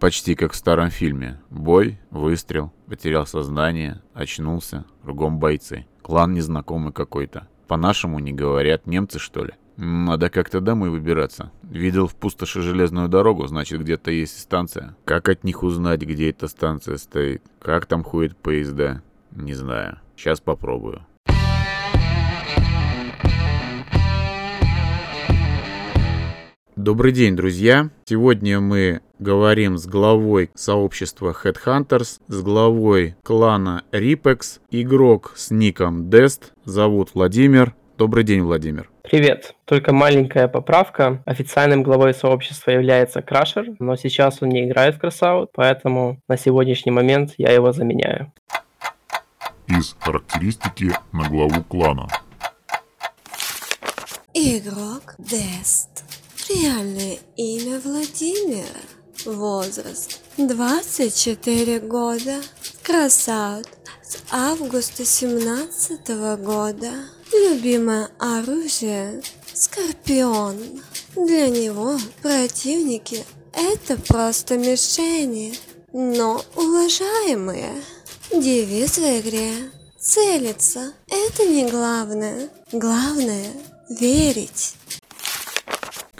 Почти как в старом фильме. Бой, выстрел, потерял сознание, очнулся, кругом бойцы. Клан незнакомый какой-то. По-нашему не говорят, немцы что ли? Надо как-то домой выбираться. Видел в пустоши железную дорогу, значит где-то есть станция. Как от них узнать, где эта станция стоит? Как там ходят поезда? Не знаю. Сейчас попробую. Добрый день, друзья! Сегодня мы говорим с главой сообщества Headhunters, с главой клана Ripex, игрок с ником Dest, зовут Владимир. Добрый день, Владимир. Привет. Только маленькая поправка. Официальным главой сообщества является Крашер, но сейчас он не играет в Красаут, поэтому на сегодняшний момент я его заменяю. Из характеристики на главу клана. Игрок Дест. Реальное имя Владимир. Возраст 24 года. Красаут с августа 17 года. Любимое оружие – Скорпион. Для него противники – это просто мишени, но уважаемые. Девиз в игре – целиться – это не главное. Главное – верить.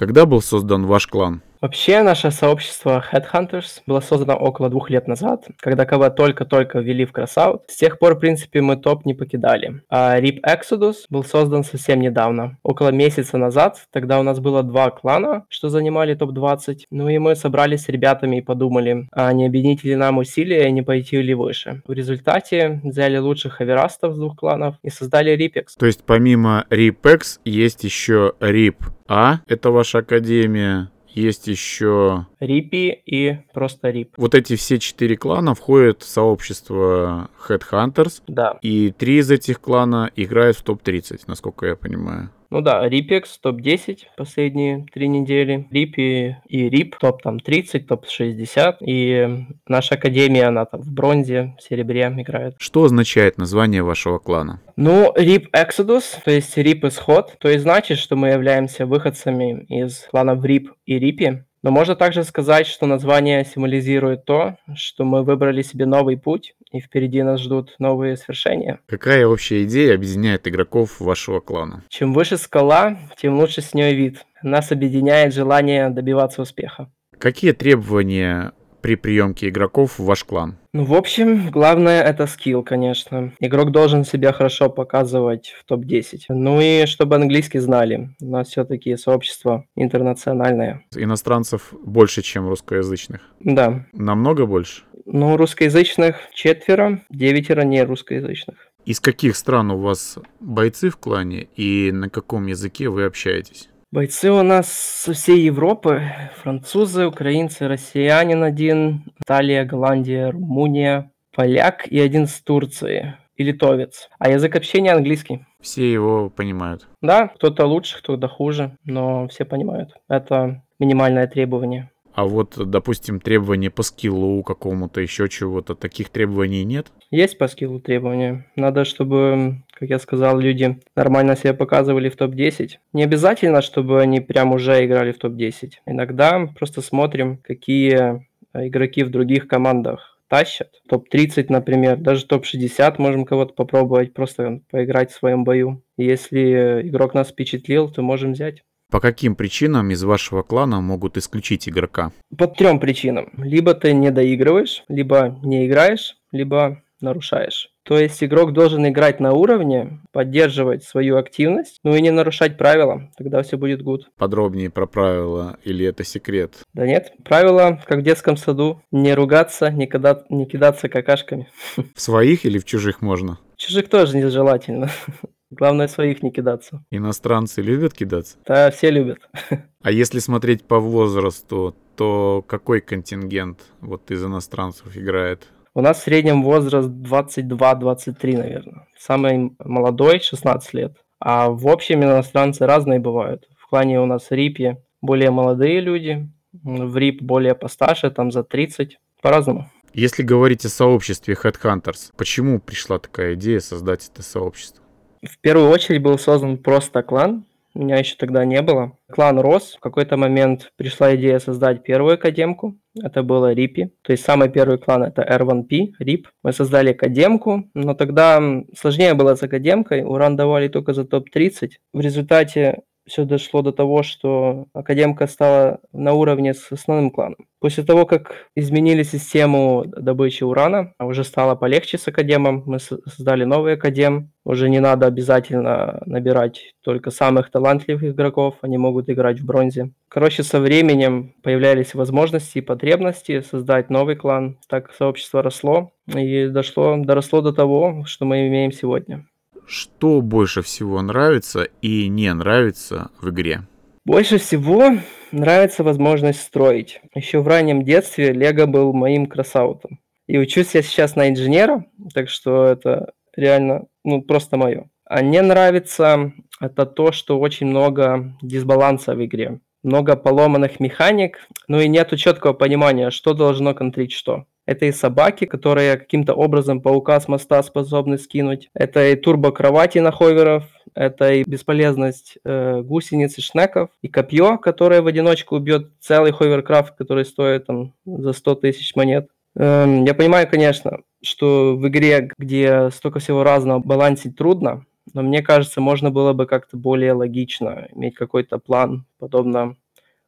Когда был создан ваш клан? Вообще, наше сообщество Headhunters было создано около двух лет назад, когда КВ только-только ввели в Красаут. С тех пор, в принципе, мы топ не покидали. А RIP Exodus был создан совсем недавно, около месяца назад. Тогда у нас было два клана, что занимали топ-20. Ну и мы собрались с ребятами и подумали, а не объединить ли нам усилия и не пойти ли выше. В результате взяли лучших аверастов с двух кланов и создали RIPEX. То есть помимо RIPEX есть еще RIP А, это ваша академия, есть еще... Рипи и просто Рип. Вот эти все четыре клана входят в сообщество Headhunters. Да. И три из этих клана играют в топ-30, насколько я понимаю. Ну да, Рипекс топ-10 последние три недели. Рипи и Рип топ там 30, топ 60. И наша академия, она там в бронзе, в серебре играет. Что означает название вашего клана? Ну, Рип Exodus, то есть Рип Исход, то есть значит, что мы являемся выходцами из кланов Рип и Рипи. Но можно также сказать, что название символизирует то, что мы выбрали себе новый путь, и впереди нас ждут новые свершения. Какая общая идея объединяет игроков вашего клана? Чем выше скала, тем лучше с нее вид. Нас объединяет желание добиваться успеха. Какие требования при приемке игроков в ваш клан? Ну, в общем, главное это скилл, конечно. Игрок должен себя хорошо показывать в топ-10. Ну и чтобы английский знали. У нас все-таки сообщество интернациональное. Иностранцев больше, чем русскоязычных? Да. Намного больше? Ну, русскоязычных четверо, девятеро не русскоязычных. Из каких стран у вас бойцы в клане и на каком языке вы общаетесь? Бойцы у нас со всей Европы. Французы, украинцы, россиянин один, Италия, Голландия, Румыния, поляк и один с Турции и литовец. А язык общения английский. Все его понимают? Да, кто-то лучше, кто-то хуже, но все понимают. Это минимальное требование. А вот, допустим, требования по скиллу какому-то, еще чего-то, таких требований нет? Есть по скиллу требования. Надо, чтобы, как я сказал, люди нормально себя показывали в топ-10. Не обязательно, чтобы они прям уже играли в топ-10. Иногда просто смотрим, какие игроки в других командах тащат. Топ-30, например, даже топ-60 можем кого-то попробовать, просто поиграть в своем бою. Если игрок нас впечатлил, то можем взять. По каким причинам из вашего клана могут исключить игрока? По трем причинам. Либо ты не доигрываешь, либо не играешь, либо нарушаешь. То есть игрок должен играть на уровне, поддерживать свою активность, ну и не нарушать правила, тогда все будет good. Подробнее про правила или это секрет? Да нет, правила, как в детском саду, не ругаться, не, кида... не кидаться какашками. В своих или в чужих можно? Чужих тоже нежелательно. Главное своих не кидаться. Иностранцы любят кидаться? Да, все любят. А если смотреть по возрасту, то какой контингент вот из иностранцев играет? У нас в среднем возраст 22-23, наверное. Самый молодой 16 лет. А в общем иностранцы разные бывают. В клане у нас Рипе более молодые люди, в Рип более постарше, там за 30. По-разному. Если говорить о сообществе Headhunters, почему пришла такая идея создать это сообщество? В первую очередь был создан просто клан, Меня еще тогда не было. Клан рос. В какой-то момент пришла идея создать первую академку. Это было Рипи. То есть самый первый клан это R1P, Рип. Мы создали академку, но тогда сложнее было с академкой. Уран давали только за топ-30. В результате все дошло до того, что Академка стала на уровне с основным кланом. После того, как изменили систему добычи урана, а уже стало полегче с Академом, мы создали новый Академ. Уже не надо обязательно набирать только самых талантливых игроков, они могут играть в бронзе. Короче, со временем появлялись возможности и потребности создать новый клан. Так сообщество росло и дошло, доросло до того, что мы имеем сегодня. Что больше всего нравится и не нравится в игре? Больше всего нравится возможность строить. Еще в раннем детстве Лего был моим красаутом. И учусь я сейчас на инженера, так что это реально ну, просто мое. А не нравится это то, что очень много дисбаланса в игре. Много поломанных механик, ну и нету четкого понимания, что должно контрить что. Это и собаки, которые каким-то образом паука с моста способны скинуть. Это и турбо-кровати на ховеров. Это и бесполезность э, гусениц и шнеков. И копье, которое в одиночку убьет целый ховеркрафт, который стоит там за 100 тысяч монет. Эм, я понимаю, конечно, что в игре, где столько всего разного, балансить трудно. Но мне кажется, можно было бы как-то более логично иметь какой-то план, подобно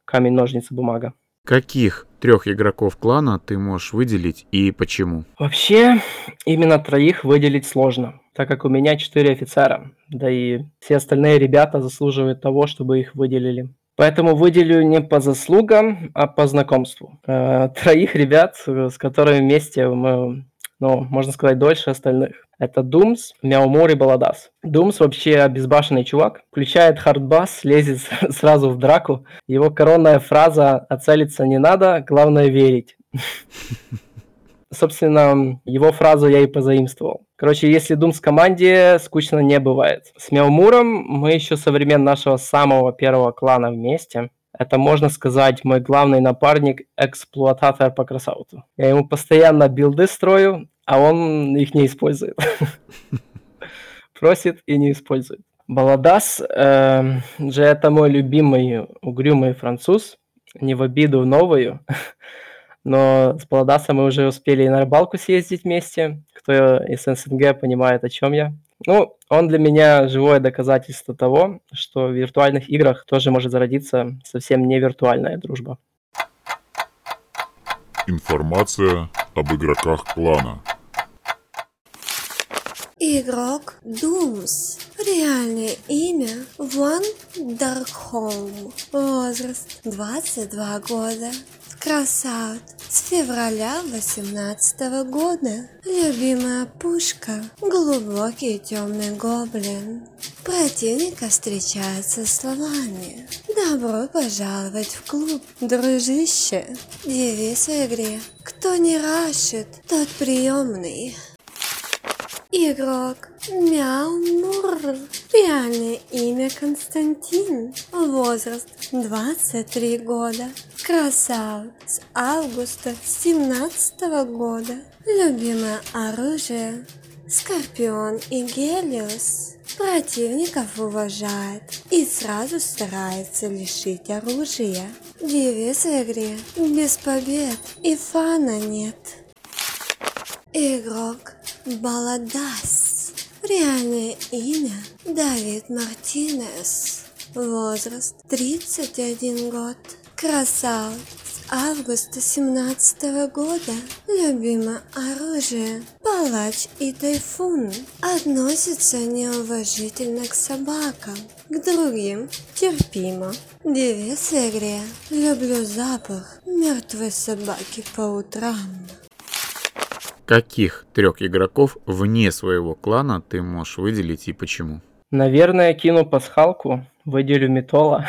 камень, ножницы, бумага. Каких трех игроков клана ты можешь выделить и почему? Вообще, именно троих выделить сложно, так как у меня четыре офицера, да и все остальные ребята заслуживают того, чтобы их выделили. Поэтому выделю не по заслугам, а по знакомству. Э, троих ребят, с которыми вместе мы ну, можно сказать, дольше остальных. Это Думс, Мяумор и Баладас. Думс вообще обезбашенный чувак, включает хардбас, лезет сразу в драку. Его коронная фраза «Целиться не надо, главное верить». Собственно, его фразу я и позаимствовал. Короче, если Думс в команде, скучно не бывает. С Мяумуром мы еще со времен нашего самого первого клана вместе. Это, можно сказать, мой главный напарник, эксплуататор по Crossout у. Я ему постоянно билды строю, а он их не использует. Просит и не использует. Баладас э, же это мой любимый угрюмый француз, не в обиду новую, но с Баладасом мы уже успели и на рыбалку съездить вместе, кто из СНГ понимает, о чем я. Ну, он для меня живое доказательство того, что в виртуальных играх тоже может зародиться совсем не виртуальная дружба. Информация об игроках клана. Игрок Думс. Реальное имя Ван Даркхолм. Возраст 22 года. Красавт. С февраля 18 года. Любимая пушка. Глубокий темный гоблин. Противника встречается словами. Добро пожаловать в клуб, дружище. Девиз в игре. Кто не рашит, тот приемный. Игрок. Мяу Мур. Реальное имя Константин. Возраст 23 года. Красав. С августа 17 года. Любимое оружие. Скорпион и Гелиос. Противников уважает и сразу старается лишить оружия. Девиз в игре. Без побед и фана нет. Игрок Баладас. Реальное имя Давид Мартинес. Возраст 31 год. Красав. С августа 17 года. Любимое оружие. Палач и тайфун. Относится неуважительно к собакам. К другим терпимо. Девиз в игре. Люблю запах мертвой собаки по утрам. Каких трех игроков вне своего клана ты можешь выделить и почему? Наверное, кину пасхалку, выделю Метола.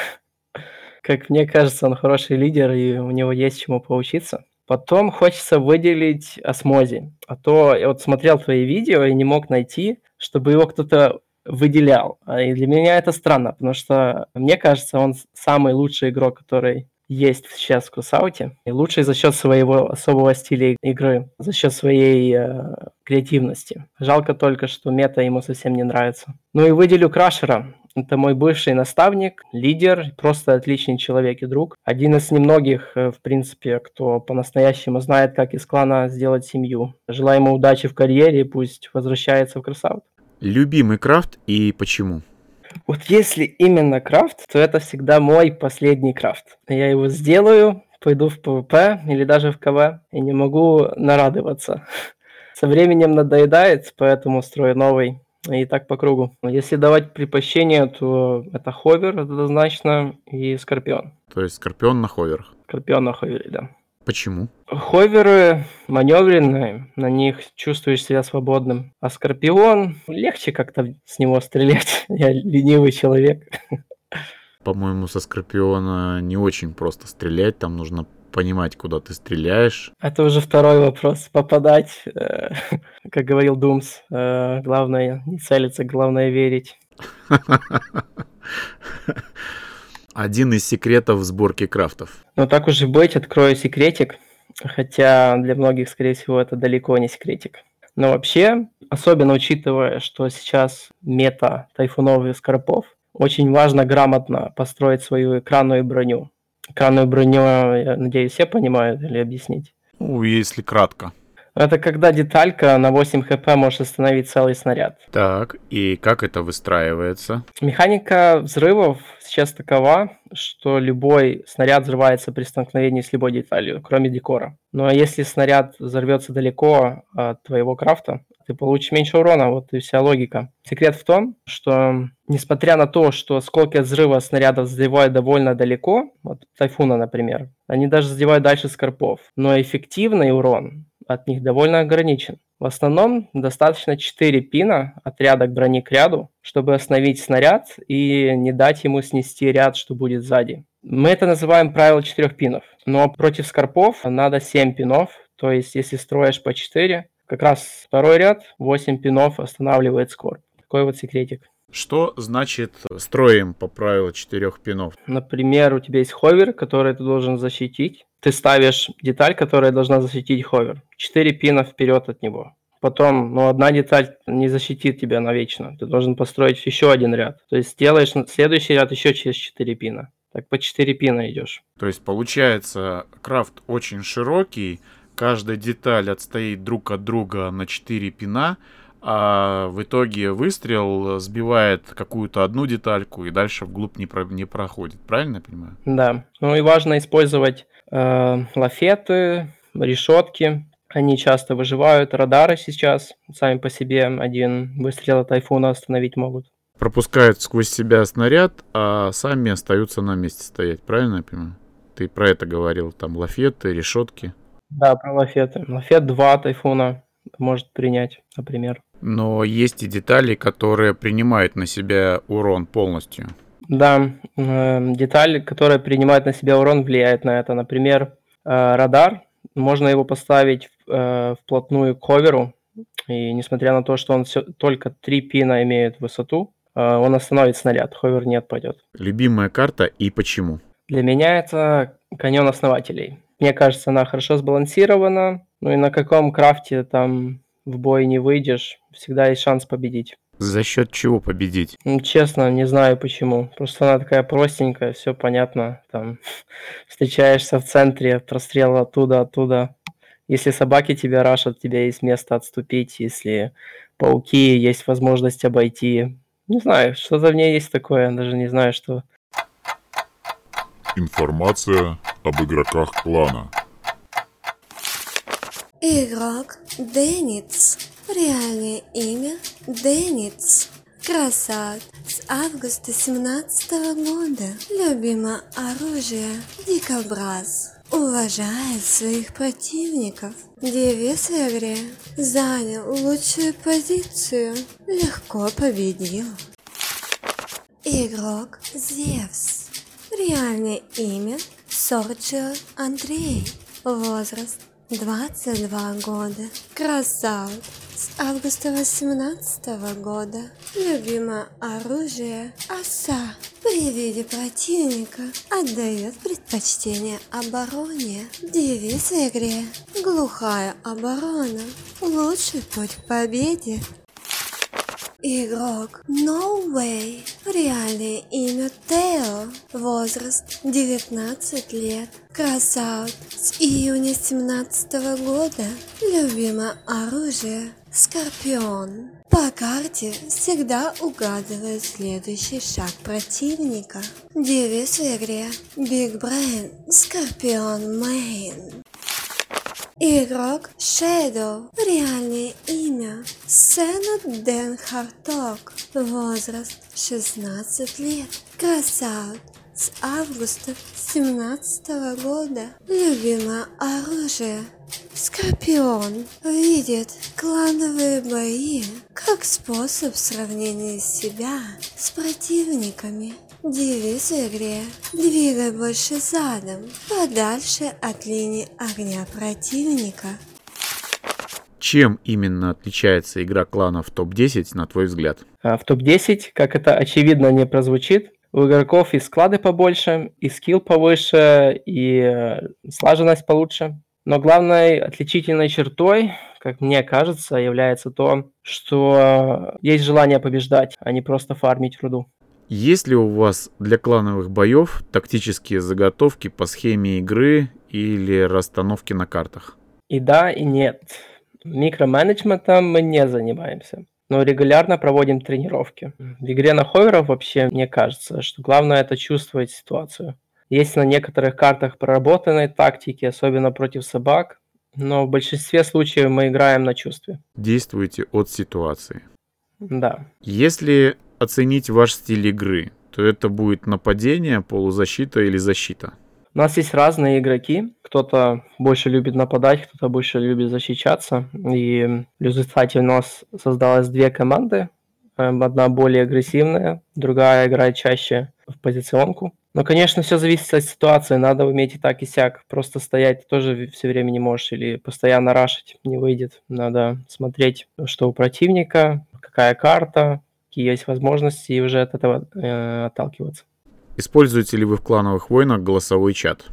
Как мне кажется, он хороший лидер, и у него есть чему поучиться. Потом хочется выделить Осмози. А то я вот смотрел твои видео и не мог найти, чтобы его кто-то выделял. А и для меня это странно, потому что мне кажется, он самый лучший игрок, который есть сейчас в Crossout е. И лучший за счет своего особого стиля игры, за счет своей э, креативности. Жалко только, что мета ему совсем не нравится. Ну и выделю Крашера. Это мой бывший наставник, лидер, просто отличный человек и друг. Один из немногих, э, в принципе, кто по-настоящему знает, как из клана сделать семью. Желаю ему удачи в карьере пусть возвращается в Crossout. Любимый крафт и почему? Вот если именно крафт, то это всегда мой последний крафт. Я его сделаю, пойду в PvP или даже в КВ и не могу нарадоваться. Со временем надоедает, поэтому строю новый. И так по кругу. Если давать предпочтение, то это ховер однозначно и скорпион. То есть скорпион на ховерах. Скорпион на ховере, да. Почему? Ховеры маневренные, на них чувствуешь себя свободным. А скорпион, легче как-то с него стрелять. Я ленивый человек. По-моему, со скорпиона не очень просто стрелять, там нужно понимать, куда ты стреляешь. Это уже второй вопрос. Попадать, э, как говорил Думс, э, главное не целиться, главное верить. Один из секретов сборки крафтов. Ну так уже быть, открою секретик. Хотя для многих, скорее всего, это далеко не секретик. Но вообще, особенно учитывая, что сейчас мета тайфуновых скорпов, очень важно грамотно построить свою экранную броню. Экранную броню, я надеюсь, все понимают или объяснить? Ну, если кратко. Это когда деталька на 8 хп может остановить целый снаряд. Так, и как это выстраивается? Механика взрывов сейчас такова, что любой снаряд взрывается при столкновении с любой деталью, кроме декора. Но если снаряд взорвется далеко от твоего крафта, ты получишь меньше урона, вот и вся логика. Секрет в том, что несмотря на то, что сколько взрыва снарядов задевают довольно далеко, вот Тайфуна, например, они даже задевают дальше скорпов, но эффективный урон от них довольно ограничен. В основном достаточно 4 пина от ряда к брони к ряду, чтобы остановить снаряд и не дать ему снести ряд, что будет сзади. Мы это называем правило 4 пинов. Но против скорпов надо 7 пинов, то есть если строишь по 4, как раз второй ряд, 8 пинов останавливает скорб. Такой вот секретик. Что значит строим по правилу четырех пинов? Например, у тебя есть ховер, который ты должен защитить. Ты ставишь деталь, которая должна защитить ховер. Четыре пина вперед от него. Потом, ну, одна деталь не защитит тебя навечно. Ты должен построить еще один ряд. То есть сделаешь следующий ряд еще через 4 пина. Так по 4 пина идешь. То есть получается, крафт очень широкий, каждая деталь отстоит друг от друга на 4 пина, а в итоге выстрел сбивает какую-то одну детальку и дальше вглубь не, про, не проходит. Правильно я понимаю? Да. Ну и важно использовать э, лафеты, решетки. Они часто выживают. Радары сейчас сами по себе один выстрел от тайфуна остановить могут. Пропускают сквозь себя снаряд, а сами остаются на месте стоять. Правильно я понимаю? Ты про это говорил, там лафеты, решетки. Да, про лафеты. Лафет 2 тайфуна может принять, например. Но есть и детали, которые принимают на себя урон полностью. Да, э, деталь, которая принимает на себя урон, влияет на это. Например, э, радар. Можно его поставить э, вплотную к ховеру. И несмотря на то, что он все, только 3 пина имеет высоту, он остановит снаряд, ховер не отпадет. Любимая карта и почему? Для меня это каньон основателей. Мне кажется, она хорошо сбалансирована. Ну и на каком крафте там в бой не выйдешь, всегда есть шанс победить. За счет чего победить? Ну, честно, не знаю почему. Просто она такая простенькая, все понятно. Там встречаешься в центре, прострел оттуда, оттуда. Если собаки тебя рашат, тебе есть место отступить. Если пауки, есть возможность обойти. Не знаю, что-то в ней есть такое, даже не знаю, что. Информация об игроках клана. Игрок Дениц. Реальное имя Дениц. Красавец. С августа 17 года. Любимое оружие Дикобраз. Уважает своих противников. Девиз в игре. Занял лучшую позицию. Легко победил. Игрок Зевс. Реальное имя Сорджио Андрей. Возраст 22 года. Красавец. с августа 18 года. Любимое оружие – оса. При виде противника отдает предпочтение обороне. Девиз в игре – глухая оборона. Лучший путь к победе Игрок No Way. Реальное имя Тео. Возраст 19 лет. Красаут. С июня 17 года. Любимое оружие. Скорпион. По карте всегда угадывает следующий шаг противника. Девиз в игре Big Brain Скорпион main. Игрок Shadow. Реальное имя Сенат Дэн Харток. Возраст 16 лет. Crossout. С августа 17 года. Любимое оружие. Скорпион видит клановые бои как способ сравнения себя с противниками. Девиз в игре «Двигай больше задом, подальше от линии огня противника». Чем именно отличается игра кланов топ-10, на твой взгляд? А в топ-10, как это очевидно не прозвучит, у игроков и склады побольше, и скилл повыше, и э, слаженность получше. Но главной отличительной чертой, как мне кажется, является то, что есть желание побеждать, а не просто фармить руду. Есть ли у вас для клановых боев тактические заготовки по схеме игры или расстановки на картах? И да, и нет. Микроменеджментом мы не занимаемся, но регулярно проводим тренировки. В игре на ховерах вообще мне кажется, что главное это чувствовать ситуацию. Есть на некоторых картах проработанные тактики, особенно против собак, но в большинстве случаев мы играем на чувстве. Действуйте от ситуации. Да. Если оценить ваш стиль игры, то это будет нападение, полузащита или защита. У нас есть разные игроки. Кто-то больше любит нападать, кто-то больше любит защищаться. И в результате у нас создалось две команды. Эм, одна более агрессивная, другая играет чаще в позиционку. Но, конечно, все зависит от ситуации. Надо уметь и так, и сяк. Просто стоять тоже все время не можешь или постоянно рашить не выйдет. Надо смотреть, что у противника, какая карта, какие есть возможности, и уже от этого э, отталкиваться. Используете ли вы в клановых войнах голосовой чат?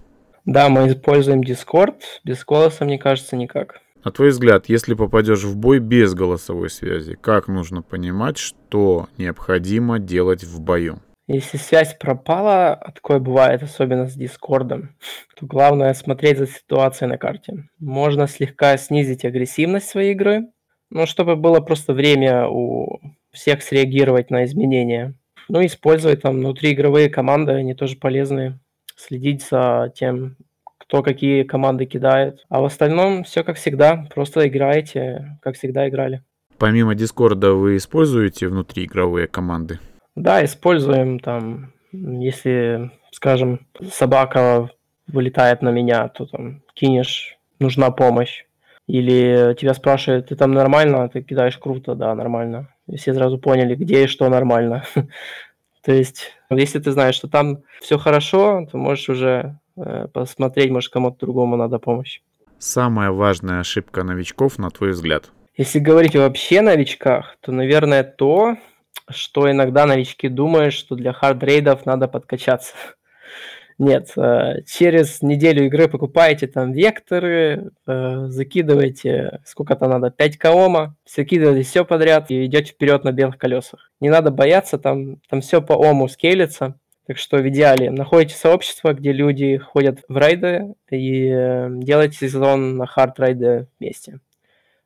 Да, мы используем Discord. Без голоса, мне кажется, никак. На твой взгляд, если попадешь в бой без голосовой связи, как нужно понимать, что необходимо делать в бою? Если связь пропала, а такое бывает, особенно с Дискордом, то главное смотреть за ситуацией на карте. Можно слегка снизить агрессивность своей игры, ну, чтобы было просто время у всех среагировать на изменения. Ну, использовать там внутриигровые команды, они тоже полезные. Следить за тем, кто какие команды кидает. А в остальном все как всегда, просто играете, как всегда играли. Помимо Дискорда вы используете внутриигровые команды? Да, используем там, если, скажем, собака вылетает на меня, то там кинешь, нужна помощь. Или тебя спрашивают, ты там нормально, ты кидаешь круто, да, нормально. И все сразу поняли, где и что нормально. То есть, если ты знаешь, что там все хорошо, то можешь уже э, посмотреть, может, кому-то другому надо помощь. Самая важная ошибка новичков, на твой взгляд? Если говорить вообще о новичках, то, наверное, то, что иногда новички думают, что для хардрейдов надо подкачаться. Нет, э, через неделю игры покупаете там векторы, э, закидываете, сколько-то надо, 5 коома, закидываете все подряд и идете вперед на белых колесах. Не надо бояться, там, там все по ому скейлится. Так что в идеале находите сообщество, где люди ходят в райды и э, делайте сезон на хард райды вместе.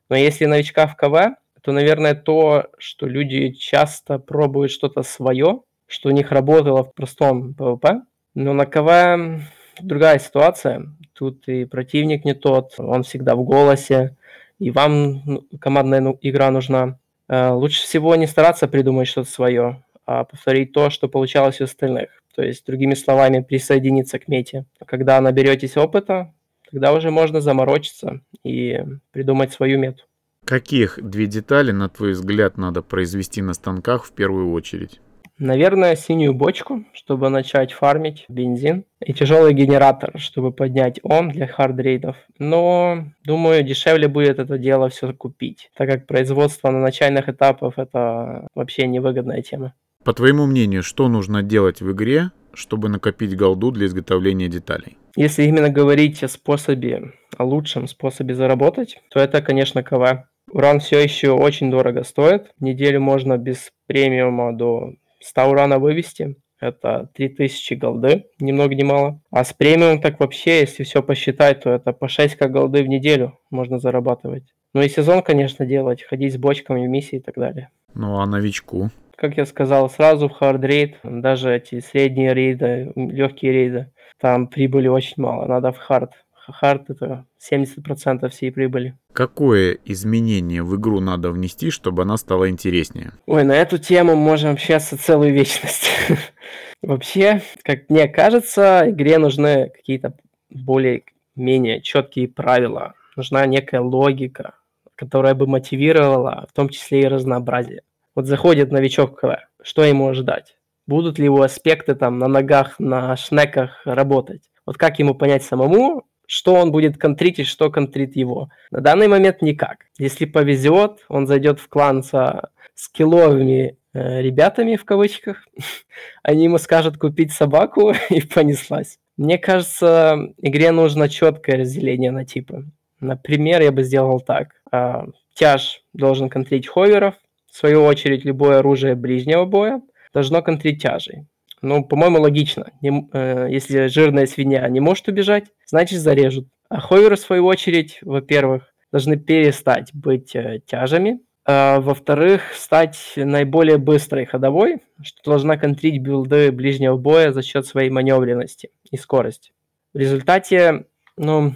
Но если новичка в КВ, то, наверное, то, что люди часто пробуют что-то свое, что у них работало в простом PvP, но на КВ другая ситуация. Тут и противник не тот, он всегда в голосе, и вам ну, командная ну, игра нужна. Э, лучше всего не стараться придумать что-то свое, а повторить то, что получалось у остальных. То есть, другими словами, присоединиться к мете. Когда наберетесь опыта, тогда уже можно заморочиться и придумать свою мету. Каких две детали, на твой взгляд, надо произвести на станках в первую очередь? Наверное, синюю бочку, чтобы начать фармить бензин. И тяжелый генератор, чтобы поднять ом для хардрейдов. Но, думаю, дешевле будет это дело все купить, так как производство на начальных этапах это вообще невыгодная тема. По твоему мнению, что нужно делать в игре, чтобы накопить голду для изготовления деталей? Если именно говорить о способе, о лучшем способе заработать, то это, конечно, КВ. Уран все еще очень дорого стоит. Неделю можно без премиума до 100 урана вывести. Это 3000 голды, ни много ни мало. А с премиум так вообще, если все посчитать, то это по 6 как голды в неделю можно зарабатывать. Ну и сезон, конечно, делать, ходить с бочками в миссии и так далее. Ну а новичку? Как я сказал, сразу в hard рейд, даже эти средние рейды, легкие рейды, там прибыли очень мало, надо в hard, hard это 70% всей прибыли. Какое изменение в игру надо внести, чтобы она стала интереснее? Ой, на эту тему можем общаться целую вечность. Вообще, как мне кажется, игре нужны какие-то более-менее четкие правила. Нужна некая логика, которая бы мотивировала, в том числе и разнообразие. Вот заходит новичок КВ, что ему ожидать? Будут ли его аспекты там на ногах, на шнеках работать? Вот как ему понять самому, что он будет контрить что контрит его. На данный момент никак. Если повезет, он зайдет в клан со скилловыми э, ребятами, в кавычках. Они ему скажут купить собаку и понеслась. Мне кажется, игре нужно четкое разделение на типы. Например, я бы сделал так. Э, тяж должен контрить ховеров. В свою очередь, любое оружие ближнего боя должно контрить тяжей. Ну, по-моему, логично. Не, э, если жирная свинья не может убежать, значит зарежут. А ховеры, в свою очередь, во-первых, должны перестать быть э, тяжами, а, во-вторых, стать наиболее быстрой ходовой, что должна контрить билды ближнего боя за счет своей маневренности и скорости. В результате, ну,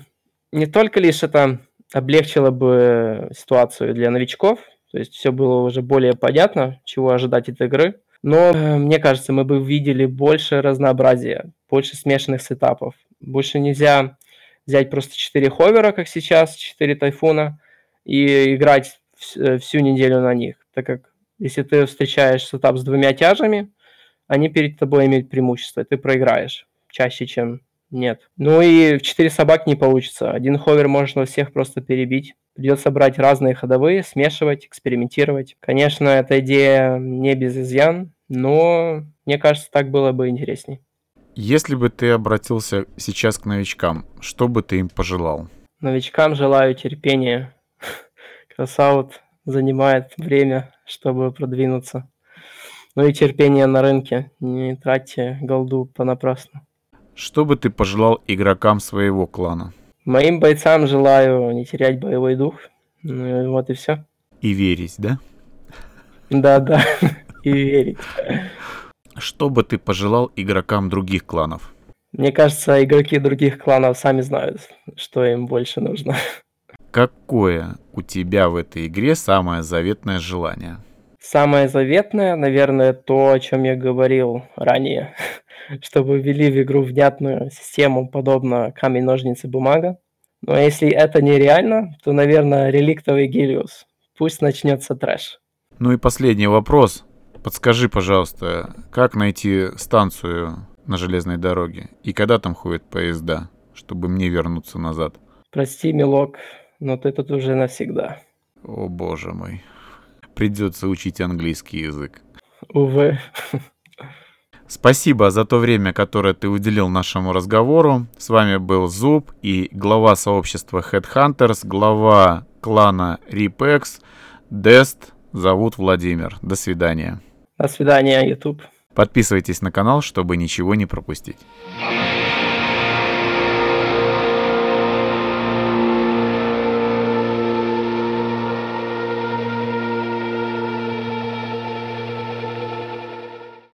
не только лишь это облегчило бы ситуацию для новичков, то есть все было уже более понятно, чего ожидать от игры, но э, мне кажется, мы бы видели больше разнообразия, больше смешанных сетапов. Больше нельзя взять просто 4 ховера, как сейчас, 4 тайфуна, и играть э, всю неделю на них. Так как если ты встречаешь сетап с двумя тяжами, они перед тобой имеют преимущество, ты проиграешь чаще, чем нет. Ну и в 4 собак не получится. Один ховер можно всех просто перебить. Придется брать разные ходовые, смешивать, экспериментировать. Конечно, эта идея не без изъян, но мне кажется, так было бы интересней. Если бы ты обратился сейчас к новичкам, что бы ты им пожелал? Новичкам желаю терпения. Красаут занимает время, чтобы продвинуться. Ну и терпение на рынке. Не тратьте голду понапрасну. Что бы ты пожелал игрокам своего клана? Моим бойцам желаю не терять боевой дух. Ну и вот и все. И верить, да? Да, да. И верить. Что бы ты пожелал игрокам других кланов? Мне кажется, игроки других кланов сами знают, что им больше нужно. Какое у тебя в этой игре самое заветное желание? Самое заветное, наверное, то, о чем я говорил ранее чтобы ввели в игру внятную систему, подобно камень, ножницы, бумага. Но если это нереально, то, наверное, реликтовый Гелиус. Пусть начнется трэш. Ну и последний вопрос. Подскажи, пожалуйста, как найти станцию на железной дороге? И когда там ходят поезда, чтобы мне вернуться назад? Прости, милок, но ты тут уже навсегда. О боже мой. Придется учить английский язык. Увы. Спасибо за то время, которое ты уделил нашему разговору. С вами был Зуб и глава сообщества Headhunters, глава клана Ripex, Дест. Зовут Владимир. До свидания. До свидания, YouTube. Подписывайтесь на канал, чтобы ничего не пропустить.